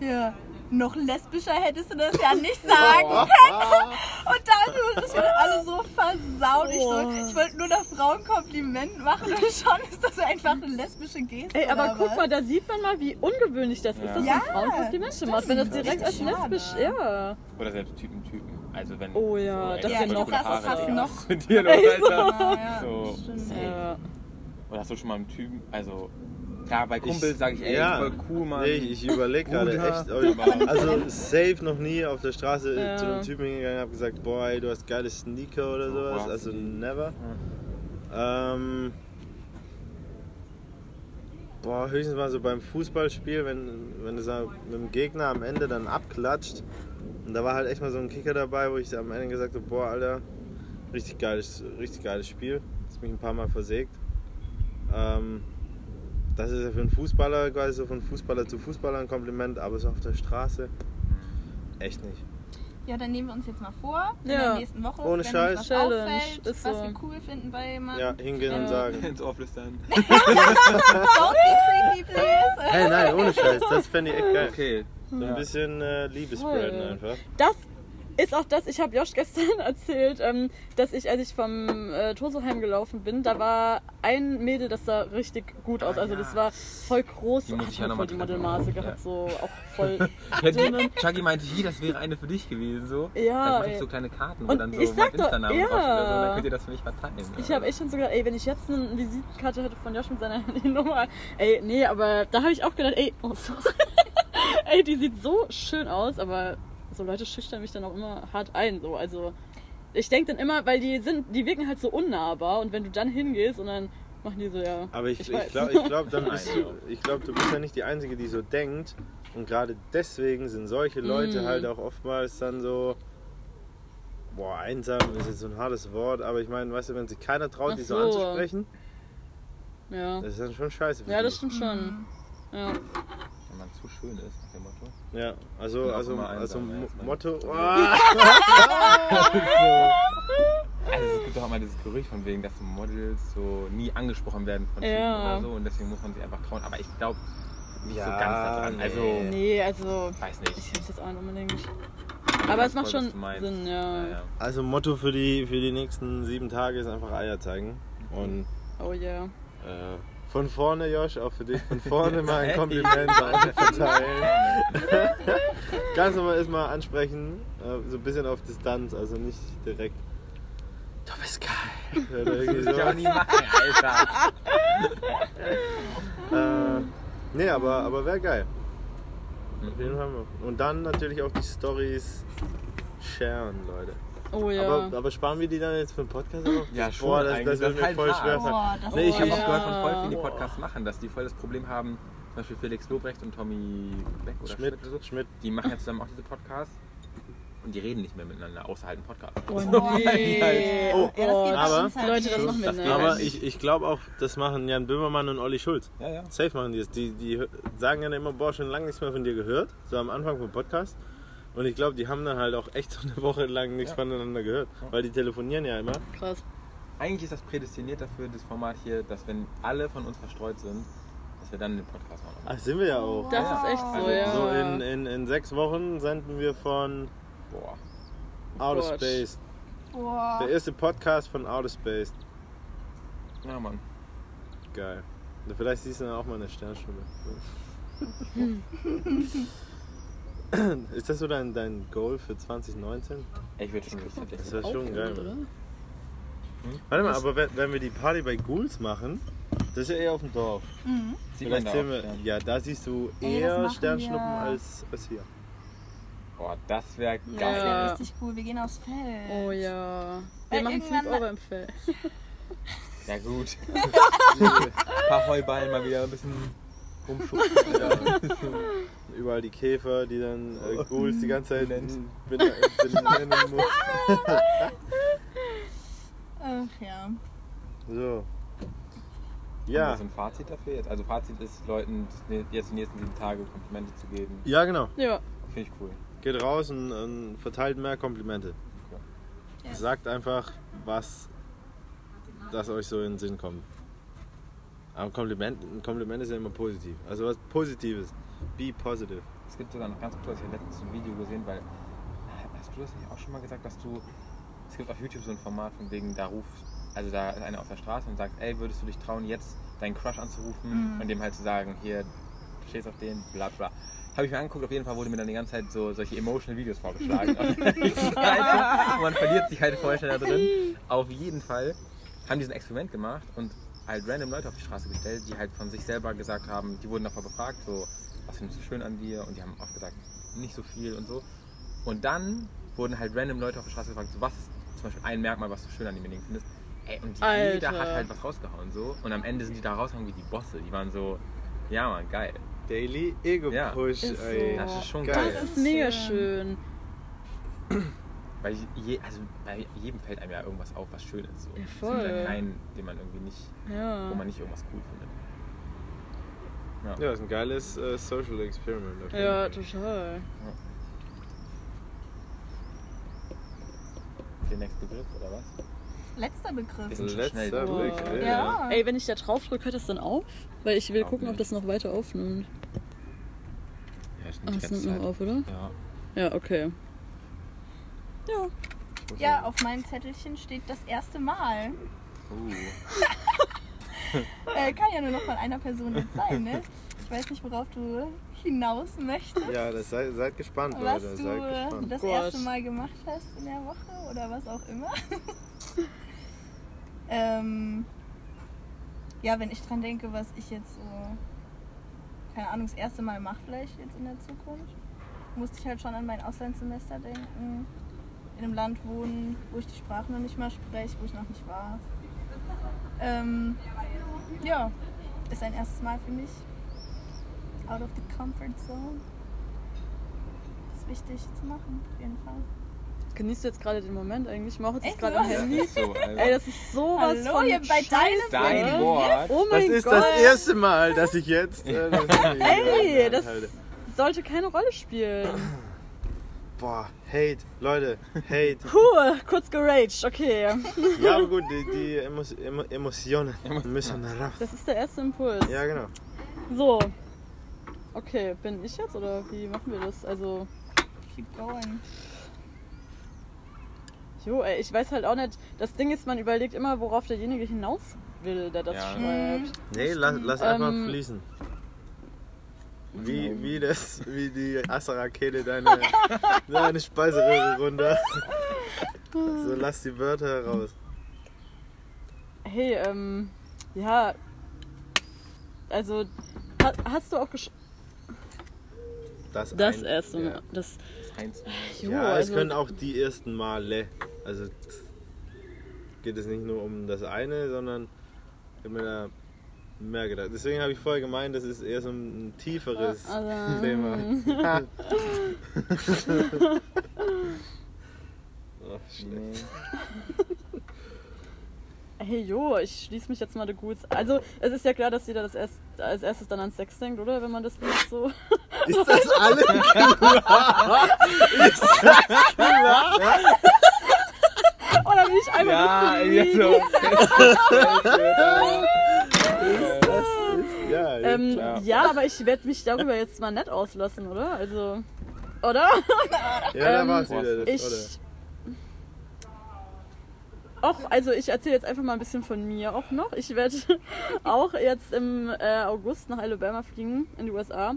ja, noch lesbischer hättest du das ja nicht sagen können. Und da haben wir das alle so versaut. Ich, so, ich wollte nur einer Frau ein Kompliment machen und schon ist das einfach eine lesbische Geste. Ey, aber guck was? mal, da sieht man mal, wie ungewöhnlich das ist, Ja. dass Ja, man Frauen Komplimente macht. Wenn das stimmt. direkt als lesbisch, schade. ja. Oder selbst Typen, Typen. Also wenn Oh ja, ey, das ist ja noch krasser. Digga. Noch- ist mit dir los, Alter? Ja, ja, So. stimmt. ja. Oder hast du schon mal einen Typen, also klar, bei Kumpels sage ich, ey, ja, voll cool, Mann. Nee, ich, ich überlege gerade echt. ob- Also safe noch nie auf der Straße Ja. zu einem Typen hingegangen und habe gesagt, boah, ey, du hast geile Sneaker oder sowas. Boah, Also never. Ähm, boah, höchstens mal so beim Fußballspiel, wenn, wenn du so mit dem Gegner am Ende dann abklatscht. Und da war halt echt mal so ein Kicker dabei, wo ich am Ende gesagt habe, boah, Alter, richtig geiles, richtig geiles Spiel. Das mich ein paar Mal versägt. Ähm, das ist ja für einen Fußballer quasi so von Fußballer zu Fußballer ein Kompliment, aber so auf der Straße echt nicht. Ja, dann nehmen wir uns jetzt mal vor, in Ja. der nächsten Woche, Ohne wenn Scheiß. uns was Challenge, auffällt, ist was so. wir cool finden bei jemandem. Ja, hingehen und Ja. sagen. Ins Ohr flüstern. Don't be creepy, please. Hey, nein, ohne Scheiß, das fände ich echt geil. Okay. So ein Ja. bisschen äh, Liebe spreaden einfach. Das ist auch das, ich habe Josh gestern erzählt, ähm, dass ich, als ich vom äh, Tosoheim gelaufen bin, da war ein Mädel, das sah richtig gut aus. Ah, Also ja. das war voll groß, Die hat ich ja voll mal die treffen. Modelmaße Ja. gehabt, so auch voll Ja, dünnen. Chucky meinte, hier, das wäre eine für dich gewesen. So. Ja, ey. ich so kleine Karten, wo Und dann so ich sag doch, ja. so, dann könnt ihr das für mich verteilen. Ich habe echt schon so gedacht, ey, wenn ich jetzt eine Visitenkarte hätte von Josh mit seiner Handynummer, ey, nee, aber da habe ich auch gedacht, ey, oh, so, ey, die sieht so schön aus, aber so Leute schüchtern mich dann auch immer hart ein, so, also ich denke dann immer, weil die sind, die wirken halt so unnahbar und wenn du dann hingehst und dann machen die so, ja. Aber ich, Ich ich, glaube, ich glaub, dann bist du, ich glaub, du bist ja nicht die Einzige, die so denkt. Und gerade deswegen sind solche Leute Mm. halt auch oftmals dann so. Boah, einsam ist jetzt so ein hartes Wort, aber ich meine, weißt du, wenn sich keiner traut, Ach die so anzusprechen, Ja. das ist dann schon scheiße. Für Ja, das stimmt schon. Ja. Zu schön ist, nach dem Motto. Ja, also, auch also, also einsam, ja, Mo- ist mein- Motto. Also es gibt doch immer dieses Gerücht von wegen, dass so Models so nie angesprochen werden von Typen Ja. oder so und deswegen muss man sich einfach trauen. Aber ich glaube nicht so Ja, ganz daran. nee. Also, Nee, also weiß nicht. ich finde jetzt auch nicht unbedingt. Aber es macht voll, schon. Sinn, ja. Ja, ja. Also Motto für die, für die nächsten sieben Tage ist einfach Eier zeigen. Und Oh yeah. äh, von vorne, Josh, auch für dich, von vorne mal ein. Kompliment verteilen. Ganz normal erstmal ansprechen, äh, so ein bisschen auf Distanz, also nicht direkt. Du bist geil. Oder irgendwie so. nie machen, Alter. Äh, nee, aber, aber wäre geil. Auf jeden. Fall. Und dann natürlich auch die Stories sharen, Leute. Oh ja. Aber, aber sparen wir die dann jetzt für den Podcast auf? Ja, schon Boah, das, das Das wird ist mir halt voll hart. schwer. Boah, das Nee, ich habe Ja. auch gehört von voll vielen, die Podcasts machen, dass die voll das Problem haben, zum Beispiel Felix Lobrecht und Tommy Beck oder Schmidt, Schmidt, oder so. Schmidt. Die machen ja zusammen auch diese Podcasts und die reden nicht mehr miteinander, außer halt im Podcast. Oh nee. halt- Oh, ja, das geht aber- halt Leute, das nicht. machen wir Das nicht. Aber halt ich, ich glaube auch, das machen Jan Böhmermann und Olli Schulz. Ja, ja. Safe machen die es. Die, die sagen dann immer, boah, schon lange nichts mehr von dir gehört. So am Anfang vom Podcast. Und ich glaube, die haben dann halt auch echt so eine Woche lang nichts Ja. voneinander gehört. Weil die telefonieren ja immer. Krass. Eigentlich ist das prädestiniert dafür, das Format hier, dass wenn alle von uns verstreut sind, dass wir dann den Podcast machen. Ach, sind wir ja auch. Das ist echt so, Also ja. So in, in, in sechs Wochen senden wir von Boah. Outer Gott. Space. Boah. Der erste Podcast von Outer Space. Ja, Mann. Geil. Vielleicht siehst du dann auch mal eine Sternstunde. Ist das so dein, dein Goal für 2019? Ich würde schon richtig Das wäre schon geil. Oder? Warte mal, aber wenn, wenn wir die Party bei Ghouls machen, das ist ja eher auf dem Dorf. Mhm. Sieht man Vielleicht da sehen wir, ja, da siehst du Ey, das eher machen Sternschnuppen wir. als, als hier. Boah, das wäre Das geil. Ja. wäre richtig cool. Wir gehen aufs Feld. Oh ja. Weil Wir machen irgendwann- Sleepover im Feld. Ja, gut. Ein paar Heuballen mal wieder ein bisschen rumschubsen. Alter. Überall die Käfer, die dann äh. Ghouls die ganze Zeit Benennt. bin- benennen muss. Ach ja. So. Haben wir Ja. so ein Fazit dafür jetzt? Also Fazit ist, Leuten jetzt die nächsten sieben Tage Komplimente zu geben. Ja, genau. Ja. Finde ich cool. Geht raus und, und verteilt mehr Komplimente. Yes. Sagt einfach, was das euch so in den Sinn kommt. Aber ein Kompliment, ein Kompliment ist ja immer positiv. Also was Positives. Be positive. Es gibt sogar noch ganz kurz, ich habe letztens ein Video gesehen, weil. Hast du das nicht auch schon mal gesagt, dass du. Es gibt auf YouTube so ein Format von wegen, da ruft. Also da ist einer auf der Straße und sagt, ey, würdest du dich trauen, jetzt deinen Crush anzurufen Mhm. und dem halt zu sagen, hier, du stehst auf den, bla bla. Habe ich mir angeguckt, auf jeden Fall wurde mir dann die ganze Zeit so solche emotional Videos vorgeschlagen. Man verliert sich halt voll schnell da drin. Auf jeden Fall haben die so ein Experiment gemacht und halt random Leute auf die Straße gestellt, die halt von sich selber gesagt haben, die wurden davor befragt, so, was findest du schön an dir? Und die haben oft gesagt, nicht so viel und so. Und dann wurden halt random Leute auf der Straße gefragt, so, was ist zum Beispiel ein Merkmal, was du schön an demjenigen findest? Ey, und Alter. jeder hat halt was rausgehauen so. Und am Ende sind die da rausgehauen wie die Bosse. Die waren so, ja man, geil. Daily Ego Ja. Push. Ist ey. so. Das ist schon Geil. Das ist mega Schön. Weil je, also bei jedem fällt einem ja irgendwas auf, was schön ist. So. Ja, Es gibt voll. ja keinen, den man irgendwie nicht, Ja. wo man nicht irgendwas cool findet. Ja, ist ein geiles äh, Social Experiment. auf jeden Ja, total. Der nächste Begriff oder was? Letzter Begriff. Schon Letzter. Wow. Alter. Ja. Ey, wenn ich da drauf drücke, hört das dann auf? Weil ich will Auch gucken, ob nicht. das noch weiter aufnimmt. Ja, ist Ach, nicht es nimmt noch auf, oder? Ja. Ja, okay. Ja. Ja, auf meinem Zettelchen steht das erste Mal. Uh. Äh, kann ja nur noch von einer Person jetzt sein, ne? Ich weiß nicht, worauf du hinaus möchtest. Ja, das seid, seid gespannt, was Leute. du Seid äh, gespannt. das erste Mal gemacht hast in der Woche oder was auch immer. ähm, ja, wenn ich dran denke, was ich jetzt so, keine Ahnung, das erste Mal mache vielleicht jetzt in der Zukunft, musste ich halt schon an mein Auslandssemester denken. In einem Land wohnen, wo ich die Sprache noch nicht mal spreche, wo ich noch nicht war. Ähm, ja, ist ein erstes Mal für mich. Out of the comfort zone. ist wichtig zu machen, auf jeden Fall. Genießt du jetzt gerade den Moment eigentlich? Ich mache jetzt gerade am? Handy. So. Ey, das ist sowas Hallo, von ihr bei scheiße. Dein Wort. Oh Das mein ist Gott. das erste Mal, dass ich jetzt. Äh, das Ey, das halte. sollte keine Rolle spielen. Boah, Hate, Leute, Hate. Puh, kurz geraged, okay. Ja, aber gut, die, die Emo Emo Emotionen müssen raus. Das ist der erste Impuls. Ja, genau. So. Okay, bin ich jetzt oder wie machen wir das? Also, Keep going. jo, ey, ich weiß halt auch nicht. Das Ding ist, man überlegt immer, worauf derjenige hinaus will, der das Ja. schreibt. Nee, lass, lass einfach Ähm, fließen. Wie, wie, das, wie die Astra-Rakete deine, deine Speiseröhre runter. So, lass die Wörter heraus. Hey, ähm, ja. Also, ha hast du auch gesch Das, Das ein- erste ja. Mal. Das, Eins. jo, Ja, es also, können auch die ersten Male. Also geht es nicht nur um das eine, sondern mir da mehr gedacht. Deswegen habe ich vorher gemeint, das ist eher so ein tieferes Also, Thema. Ach, schlecht. Hey, jo, ich schließe mich jetzt mal der Guts. Also, es ist ja klar, dass jeder das erst, als erstes dann an Sex denkt, oder? Wenn man das liest so. Ist das alles klar? Ist das klar? Oder bin ich einfach Ja, nur zu ey, needy? so. Ja, Ähm, ja, aber ich werde mich darüber jetzt mal nett auslassen, oder? Also, oder? Ja, da ähm, war es wieder. Das, Ich. Auch, also ich erzähle jetzt einfach mal ein bisschen von mir auch noch. Ich werde auch jetzt im äh, August nach Alabama fliegen, in die USA.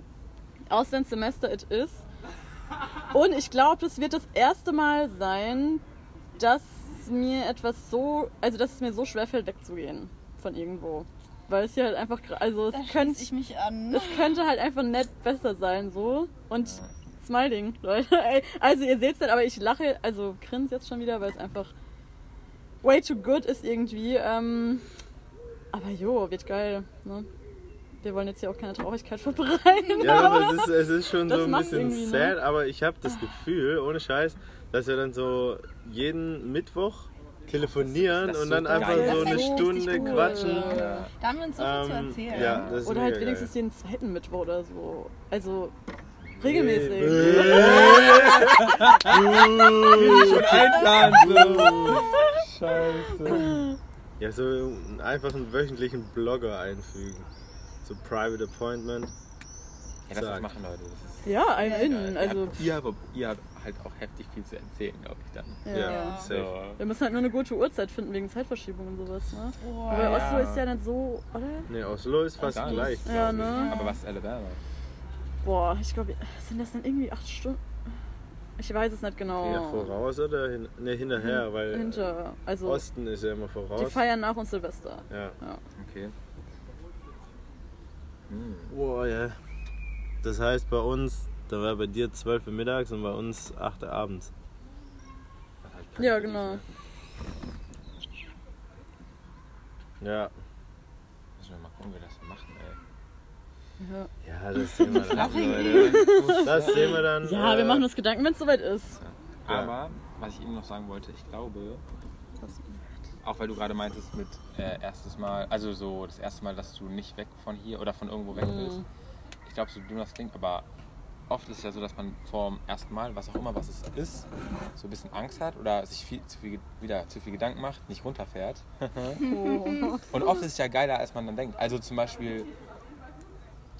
Auslandssemester it is. Und ich glaube, das wird das erste Mal sein, dass mir etwas so, also dass es mir so schwerfällt, wegzugehen von irgendwo. Weil es hier halt einfach, also Da es schließe könnte, ich mich an. es könnte halt einfach nett besser sein, so. Und Smiling, Leute. Also ihr seht's nicht, aber ich lache, also grinse jetzt schon wieder, weil es einfach way too good ist irgendwie. Ähm, aber jo, wird geil. Ne? Wir wollen jetzt hier auch keine Traurigkeit verbreiten. Ja, aber es ist, es ist schon so ein bisschen ne? sad, aber ich habe das Gefühl, ohne Scheiß, dass wir dann so jeden Mittwoch telefonieren und dann einfach so eine Stunde cool. quatschen. Ja. Da haben wir uns so viel zu Ähm, erzählen. ja, das ist Oder halt wenigstens geil. jeden zweiten Mittwoch oder so. Also regelmäßig. Schon einplanen, so. Scheiße. Ja, so einfach einen wöchentlichen Blogger einfügen. So Private Appointment. Ja, das machen Leute. Ja, ein geil. in. Also, ihr, habt, ihr habt halt auch heftig viel zu erzählen, glaube ich dann. ja. Ja, safe. Wir müssen halt nur eine gute Uhrzeit finden wegen Zeitverschiebung und sowas, ne? Oh, Aber ja. Oslo ist ja nicht so, oder? Ne, Oslo ist fast nicht. gleich. Ja, ne? Aber was ist Alabama? Boah, ich glaube, sind das dann irgendwie acht Stunden? Ich weiß es nicht genau. Ja, voraus oder hin, ne, hinterher, weil Hinter, also Osten ist ja immer die voraus. feiern nach uns Silvester. Ja. Ja. Okay. Hm. Boah, ja. Das heißt bei uns, da war bei dir 12 Uhr mittags und bei uns 8 Uhr abends. Ja, genau. Ja. Müssen wir mal gucken, wie wir das machen, ey. Ja, Ja, das sehen wir dann, Leute. Das sehen wir dann. ja wir äh, machen uns Gedanken, wenn es soweit ist. Ja. Aber, was ich eben noch sagen wollte, ich glaube, auch weil du gerade meintest mit äh, erstes Mal, also so das erste Mal, dass du nicht weg von hier oder von irgendwo weg bist. Mhm. Ich glaube, so dumm das klingt, aber oft ist es ja so, dass man vorm ersten Mal, was auch immer was es ist, so ein bisschen Angst hat oder sich viel, zu viel, wieder zu viel Gedanken macht, nicht runterfährt. Und oft ist es ja geiler, als man dann denkt. Also zum Beispiel,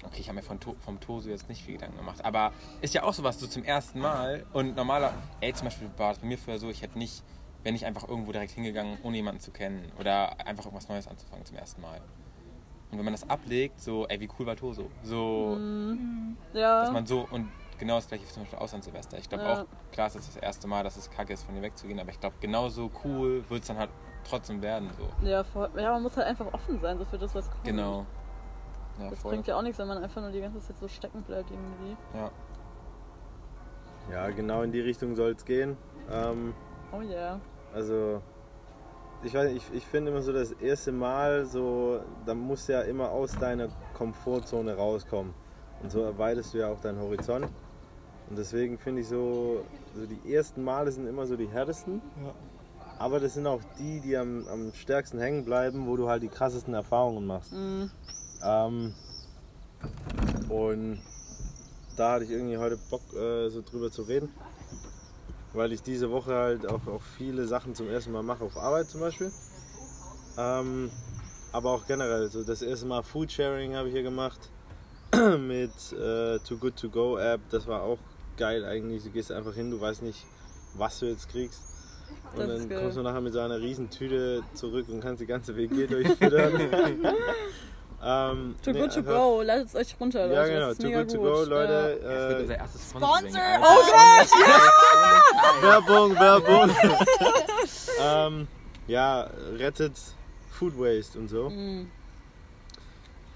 okay, ich habe mir von vom Toso jetzt nicht viel Gedanken gemacht, aber ist ja auch sowas so zum ersten Mal und normaler, ey, zum Beispiel war es bei mir früher so, ich hätte nicht, wenn ich einfach irgendwo direkt hingegangen, ohne jemanden zu kennen oder einfach irgendwas Neues anzufangen zum ersten Mal. Und wenn man das ablegt, so, ey, wie cool war Toso? So, dass Ja, man so, und genau das gleiche wie zum Beispiel Auslandssilvester. Ich glaube Ja. auch, klar ist es das erste Mal, dass es kacke ist, von hier wegzugehen, aber ich glaube, genauso cool wird es dann halt trotzdem werden, so. ja, voll, ja, man muss halt einfach offen sein, so für das, was kommt. Genau. Ja, Das voll. bringt ja auch nichts, wenn man einfach nur die ganze Zeit so stecken bleibt irgendwie. Ja. Ja, genau in die Richtung soll es gehen. Ähm, Oh yeah. also, ich weiß nicht, ich, ich finde immer so das erste Mal so, da musst du ja immer aus deiner Komfortzone rauskommen. Und so erweiterst du ja auch deinen Horizont. Und deswegen finde ich so, so die ersten Male sind immer so die härtesten. Aber das sind auch die, die am, am stärksten hängen bleiben, wo du halt die krassesten Erfahrungen machst. Ähm, und da hatte ich irgendwie heute Bock, äh, so drüber zu reden. Weil ich diese Woche halt auch, auch viele Sachen zum ersten Mal mache, auf Arbeit zum Beispiel. Ähm, aber auch generell, so das erste Mal Foodsharing habe ich hier gemacht mit äh, Too Good To Go App. Das war auch geil eigentlich. Du gehst einfach hin, du weißt nicht, was du jetzt kriegst. Und Das dann kommst du nachher mit so einer riesen Tüte zurück und kannst die ganze WG durchfüttern. ähm, Too nee, good to einfach- go, ladet es euch runter, Leute. Ja, genau. Too mega good to gut. go, Ja. Leute. Das wird unser erstes Sponsor! Sponsoring. Oh Gott! Werbung, Werbung. ähm, ja, rettet Food Waste und so. Mhm.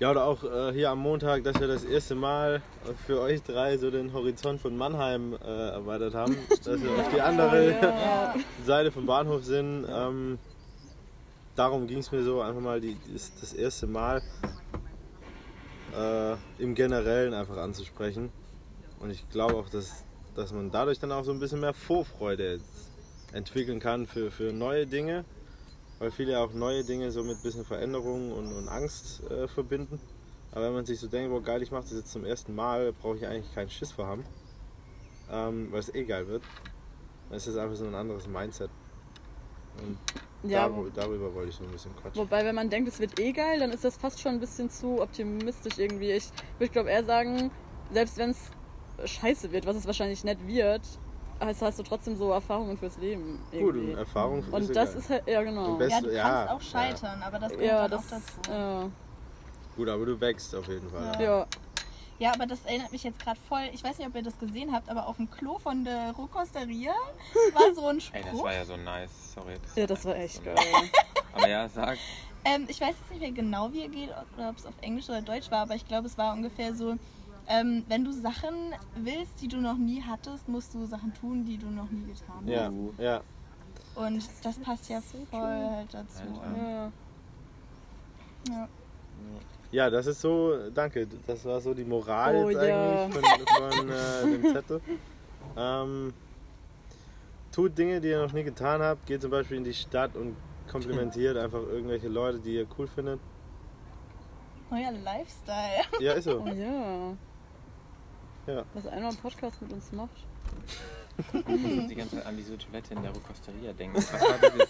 Ja, oder auch äh, hier am Montag, dass wir das erste Mal für euch drei so den Horizont von Mannheim äh, erweitert haben. Dass wir auf die andere Ja. Seite vom Bahnhof sind. Ähm, darum ging es mir so, einfach mal die, das, das erste Mal äh, im Generellen einfach anzusprechen. Und ich glaube auch, dass, dass man dadurch dann auch so ein bisschen mehr Vorfreude entwickeln kann für, für neue Dinge. Weil viele auch neue Dinge so mit ein bisschen Veränderung und, und Angst äh, verbinden. Aber wenn man sich so denkt, boah geil, ich mache das jetzt zum ersten Mal, brauche ich eigentlich keinen Schiss vor haben. Ähm, weil es eh geil wird. Dann ist einfach so ein anderes Mindset. Und Ja, darüber, darüber wollte ich so ein bisschen quatschen. Wobei, wenn man denkt, es wird eh geil, dann ist das fast schon ein bisschen zu optimistisch irgendwie. Ich würde, glaube eher sagen, selbst wenn es scheiße wird, was es wahrscheinlich nicht wird, hast, hast du trotzdem so Erfahrungen fürs Leben. Gut, Irgendwie. und Erfahrung ist Und ja das geil. ist halt, ja genau. Am besten- Ja, du Ja, kannst auch ja. scheitern, aber das gehört Ja, dann das, auch dazu. äh, Gut, aber du wächst auf jeden Fall. Ja. Ja. Ja, aber das erinnert mich jetzt gerade voll. Ich weiß nicht, ob ihr das gesehen habt, aber auf dem Klo von der Rocosteria war so ein Ey, das Spruch. war ja so nice. Sorry. ja, das war echt so geil. nice. Aber ja, sag. Ähm, ich weiß jetzt nicht mehr genau, wie er geht oder ob es auf Englisch oder Deutsch war, aber ich glaube, es war ungefähr so, ähm, wenn du Sachen willst, die du noch nie hattest, musst du Sachen tun, die du noch nie getan Ja, hast. ja. Und das passt ja voll halt dazu. Alter. Ja. Ja. Ja, das ist so, danke, das war so die Moral Oh, jetzt ja. eigentlich von, von äh, dem Zettel. Ähm, tut Dinge, die ihr noch nie getan habt, geht zum Beispiel in die Stadt und komplimentiert einfach irgendwelche Leute, die ihr cool findet. Neuer Lifestyle. Ja, ist so. Oh ja. Ja. Was einer im Podcast mit uns macht. Ich muss die ganze Zeit an diese Toilette in der Rocosteria denken. Was war dieses,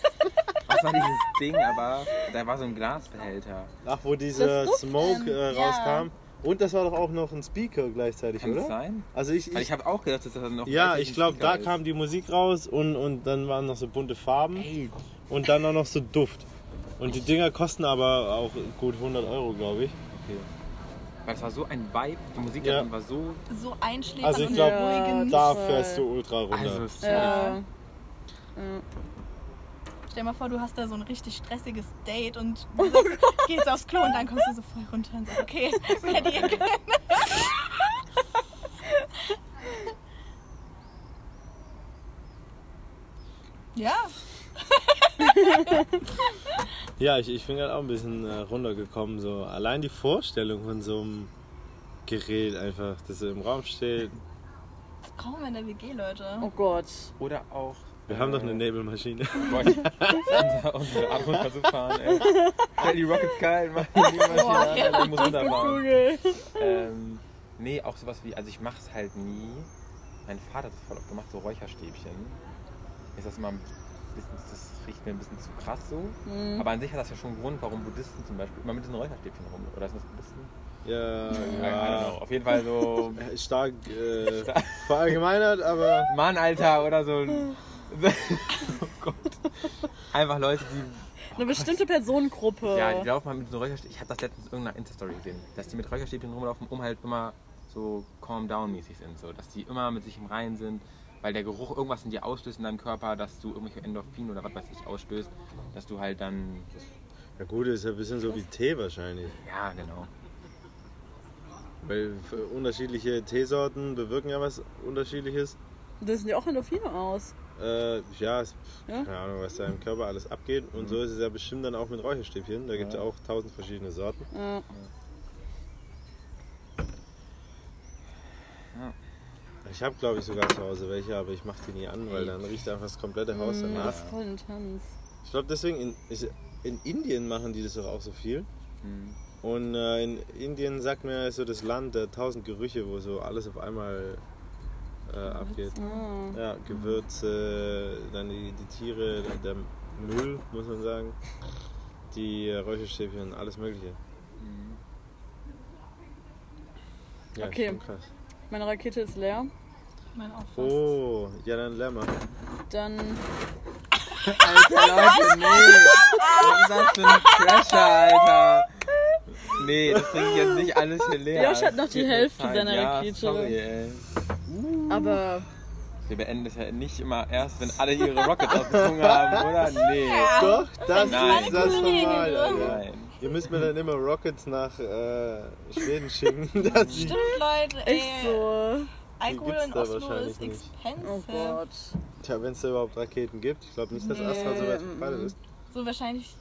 war dieses Ding? Aber da war so ein Glasbehälter. Ach, wo dieser Das Duft, Smoke äh, ähm, ja. rauskam. Und das war doch auch noch ein Speaker gleichzeitig, Kann das oder? sein? Also ich, Weil ich, ich habe auch gedacht, dass das noch ja, ich glaube, da kam die Musik raus und, und dann waren noch so bunte Farben Ey, und dann auch noch so Duft. Und die Dinger kosten aber auch gut 100 Euro, glaube ich. okay. Weil es war so ein Vibe, die Musik Ja. davon war so. So einschläfern Also ich und glaub. Da fährst du ultra runter. Also, safe. Ja. Stell dir mal vor, du hast da so ein richtig stressiges Date und du sagst, gehst aufs Klo und dann kommst du so voll runter und sagst, okay, ready again. Ja, Ja, ich, ich bin gerade auch ein bisschen äh, runtergekommen. So. Allein die Vorstellung von so einem Gerät einfach, das so im Raum steht. das brauchen wir in der WG, Leute. Oh Gott. Oder auch. Wir haben doch eine Nebelmaschine. Boah, unser, unsere Art runterzufahren, ey. Stell die Rockets geil, mach die Maschine Boah, an, ja. Alter, ich muss runterfahren. Ähm, nee, auch sowas wie, also ich mach's halt nie. Mein Vater hat das voll oft gemacht, so Räucherstäbchen. Ist das immer ein bisschen, das riecht mir ein bisschen zu krass so. Mhm. Aber an sich hat das ja schon einen Grund, warum Buddhisten zum Beispiel immer mit diesen Räucherstäbchen rum. Oder ist das Buddhisten? Ja, ja. Auf jeden Fall so Äh, Stark äh, verallgemeinert, aber Mann, Alter, oder so. ein- oh Gott. Einfach Leute, die Eine bestimmte Personengruppe. Ja, die laufen halt mit so Räucherstäbchen. Ich habe das letztens in irgendeiner Insta-Story gesehen, dass die mit Räucherstäbchen rumlaufen, um halt immer so calm down mäßig sind. So. Dass die immer mit sich im Reinen sind, weil der Geruch irgendwas in dir auslöst in deinem Körper, dass du irgendwelche Endorphin oder was weiß ich ausstößt, dass du halt dann. ja gut, ist ja ein bisschen so wie Tee wahrscheinlich. Ja, genau. Weil unterschiedliche Teesorten bewirken ja was unterschiedliches. Das sind ja auch Endorphine aus. Äh, ja, es, Ja? keine Ahnung, was da im Körper alles abgeht. Und so ist es ja bestimmt dann auch mit Räucherstäbchen. Da gibt es ja auch tausend verschiedene Sorten. Ja. Ich habe, glaube ich, sogar zu Hause welche, aber ich mache die nie an, weil dann riecht einfach das komplette Haus Mm, danach. Das ist voll intens. Ich glaube, deswegen in, in Indien machen die das doch auch so viel. Mhm. Und äh, in Indien sagt man ja, so das Land der tausend Gerüche, wo so alles auf einmal äh, abgeht. Ah. Ja, Gewürze, dann die, die Tiere, der, der Müll, muss man sagen. Die Räucherstäbchen, alles Mögliche. Ja, Okay. Meine Rakete ist leer. Mein fast. Oh, ja, dann leer mal. Dann. Alter, Leute, nee. Was ist das für ein Pressure, Alter? Nee, das trinke ich jetzt nicht alles hier leer. Josh hat noch die Hälfte seiner ja, Rakete. Sorry, ey. Aber. Wir beenden das ja nicht immer erst, wenn alle ihre Rockets aufgezogen haben, oder? Nee. Doch, das Nein. ist das normal. Nein. Ihr müsst mir dann immer Rockets nach äh, Schweden schicken. Dass Stimmt, Leute, ey. Echt so. Alkohol in da Oslo wahrscheinlich ist nicht. expensive. Oh Gott. tja, wenn es da überhaupt Raketen gibt. Ich glaube nicht, dass Nee, Astra so weit verbreitet ist. So wahrscheinlich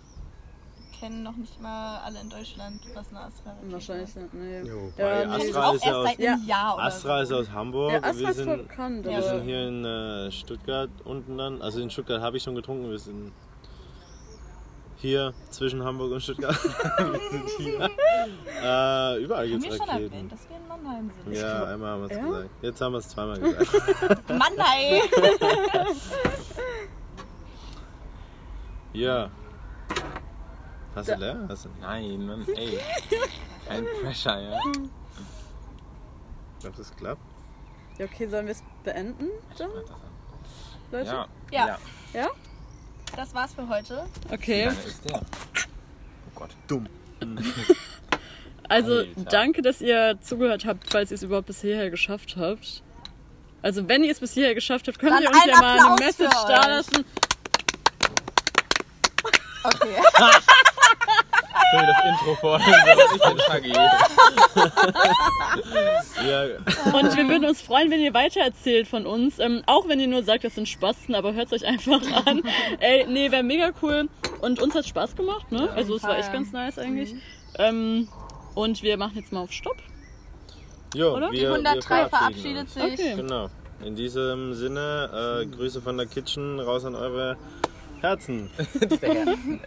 kennen noch nicht mal alle in Deutschland, was eine Wahrscheinlich ist. nicht. Nee. Jo, Ja, Astra auch ist ja erst aus, seit einem Jahr oder Astra ist aus Hamburg. Ja, Astra wir ist sind, bekannt. Ja. wir sind hier in äh, Stuttgart unten dann. Also in Stuttgart habe ich schon getrunken. Wir sind hier zwischen Hamburg und Stuttgart. wir sind hier. Äh, überall Haben gibt wir es schon Raketen. erwähnt, dass wir in Mannheim sind? Ja, einmal haben wir es Ja? gesagt. Jetzt haben wir es zweimal gesagt. Mann, ey! ja. Hast du Da- leer? Hast du? Nein, Mann, ey. Kein Pressure, ja. Glaubst du, es klappt? Ja, okay, sollen wir es beenden? Dann, Leute? Ja. Ja. ja. Das war's für heute. Okay. Wie lange ist der? Oh Gott. Dumm. Also Alter. danke, dass ihr zugehört habt, falls ihr es überhaupt bis hierher geschafft habt. Also wenn ihr es bis hierher geschafft habt, könnt Dann ihr uns ja mal eine Message da lassen. Okay. So wie das Intro so ich bin Shaggy. Ja, Und wir würden uns freuen, wenn ihr weitererzählt von uns. Ähm, auch wenn ihr nur sagt, das sind Spasten, aber hört es euch einfach an. Ey, nee, wäre mega cool. Und uns hat Spaß gemacht, ne? also es war echt ganz nice eigentlich. Ähm, und wir machen jetzt mal auf Stopp. jo, Oder? wir, Die 103 wir verabschiedet uns. sich. Okay. Genau. In diesem Sinne, äh, Grüße von der Kitchen raus an eure Herzen.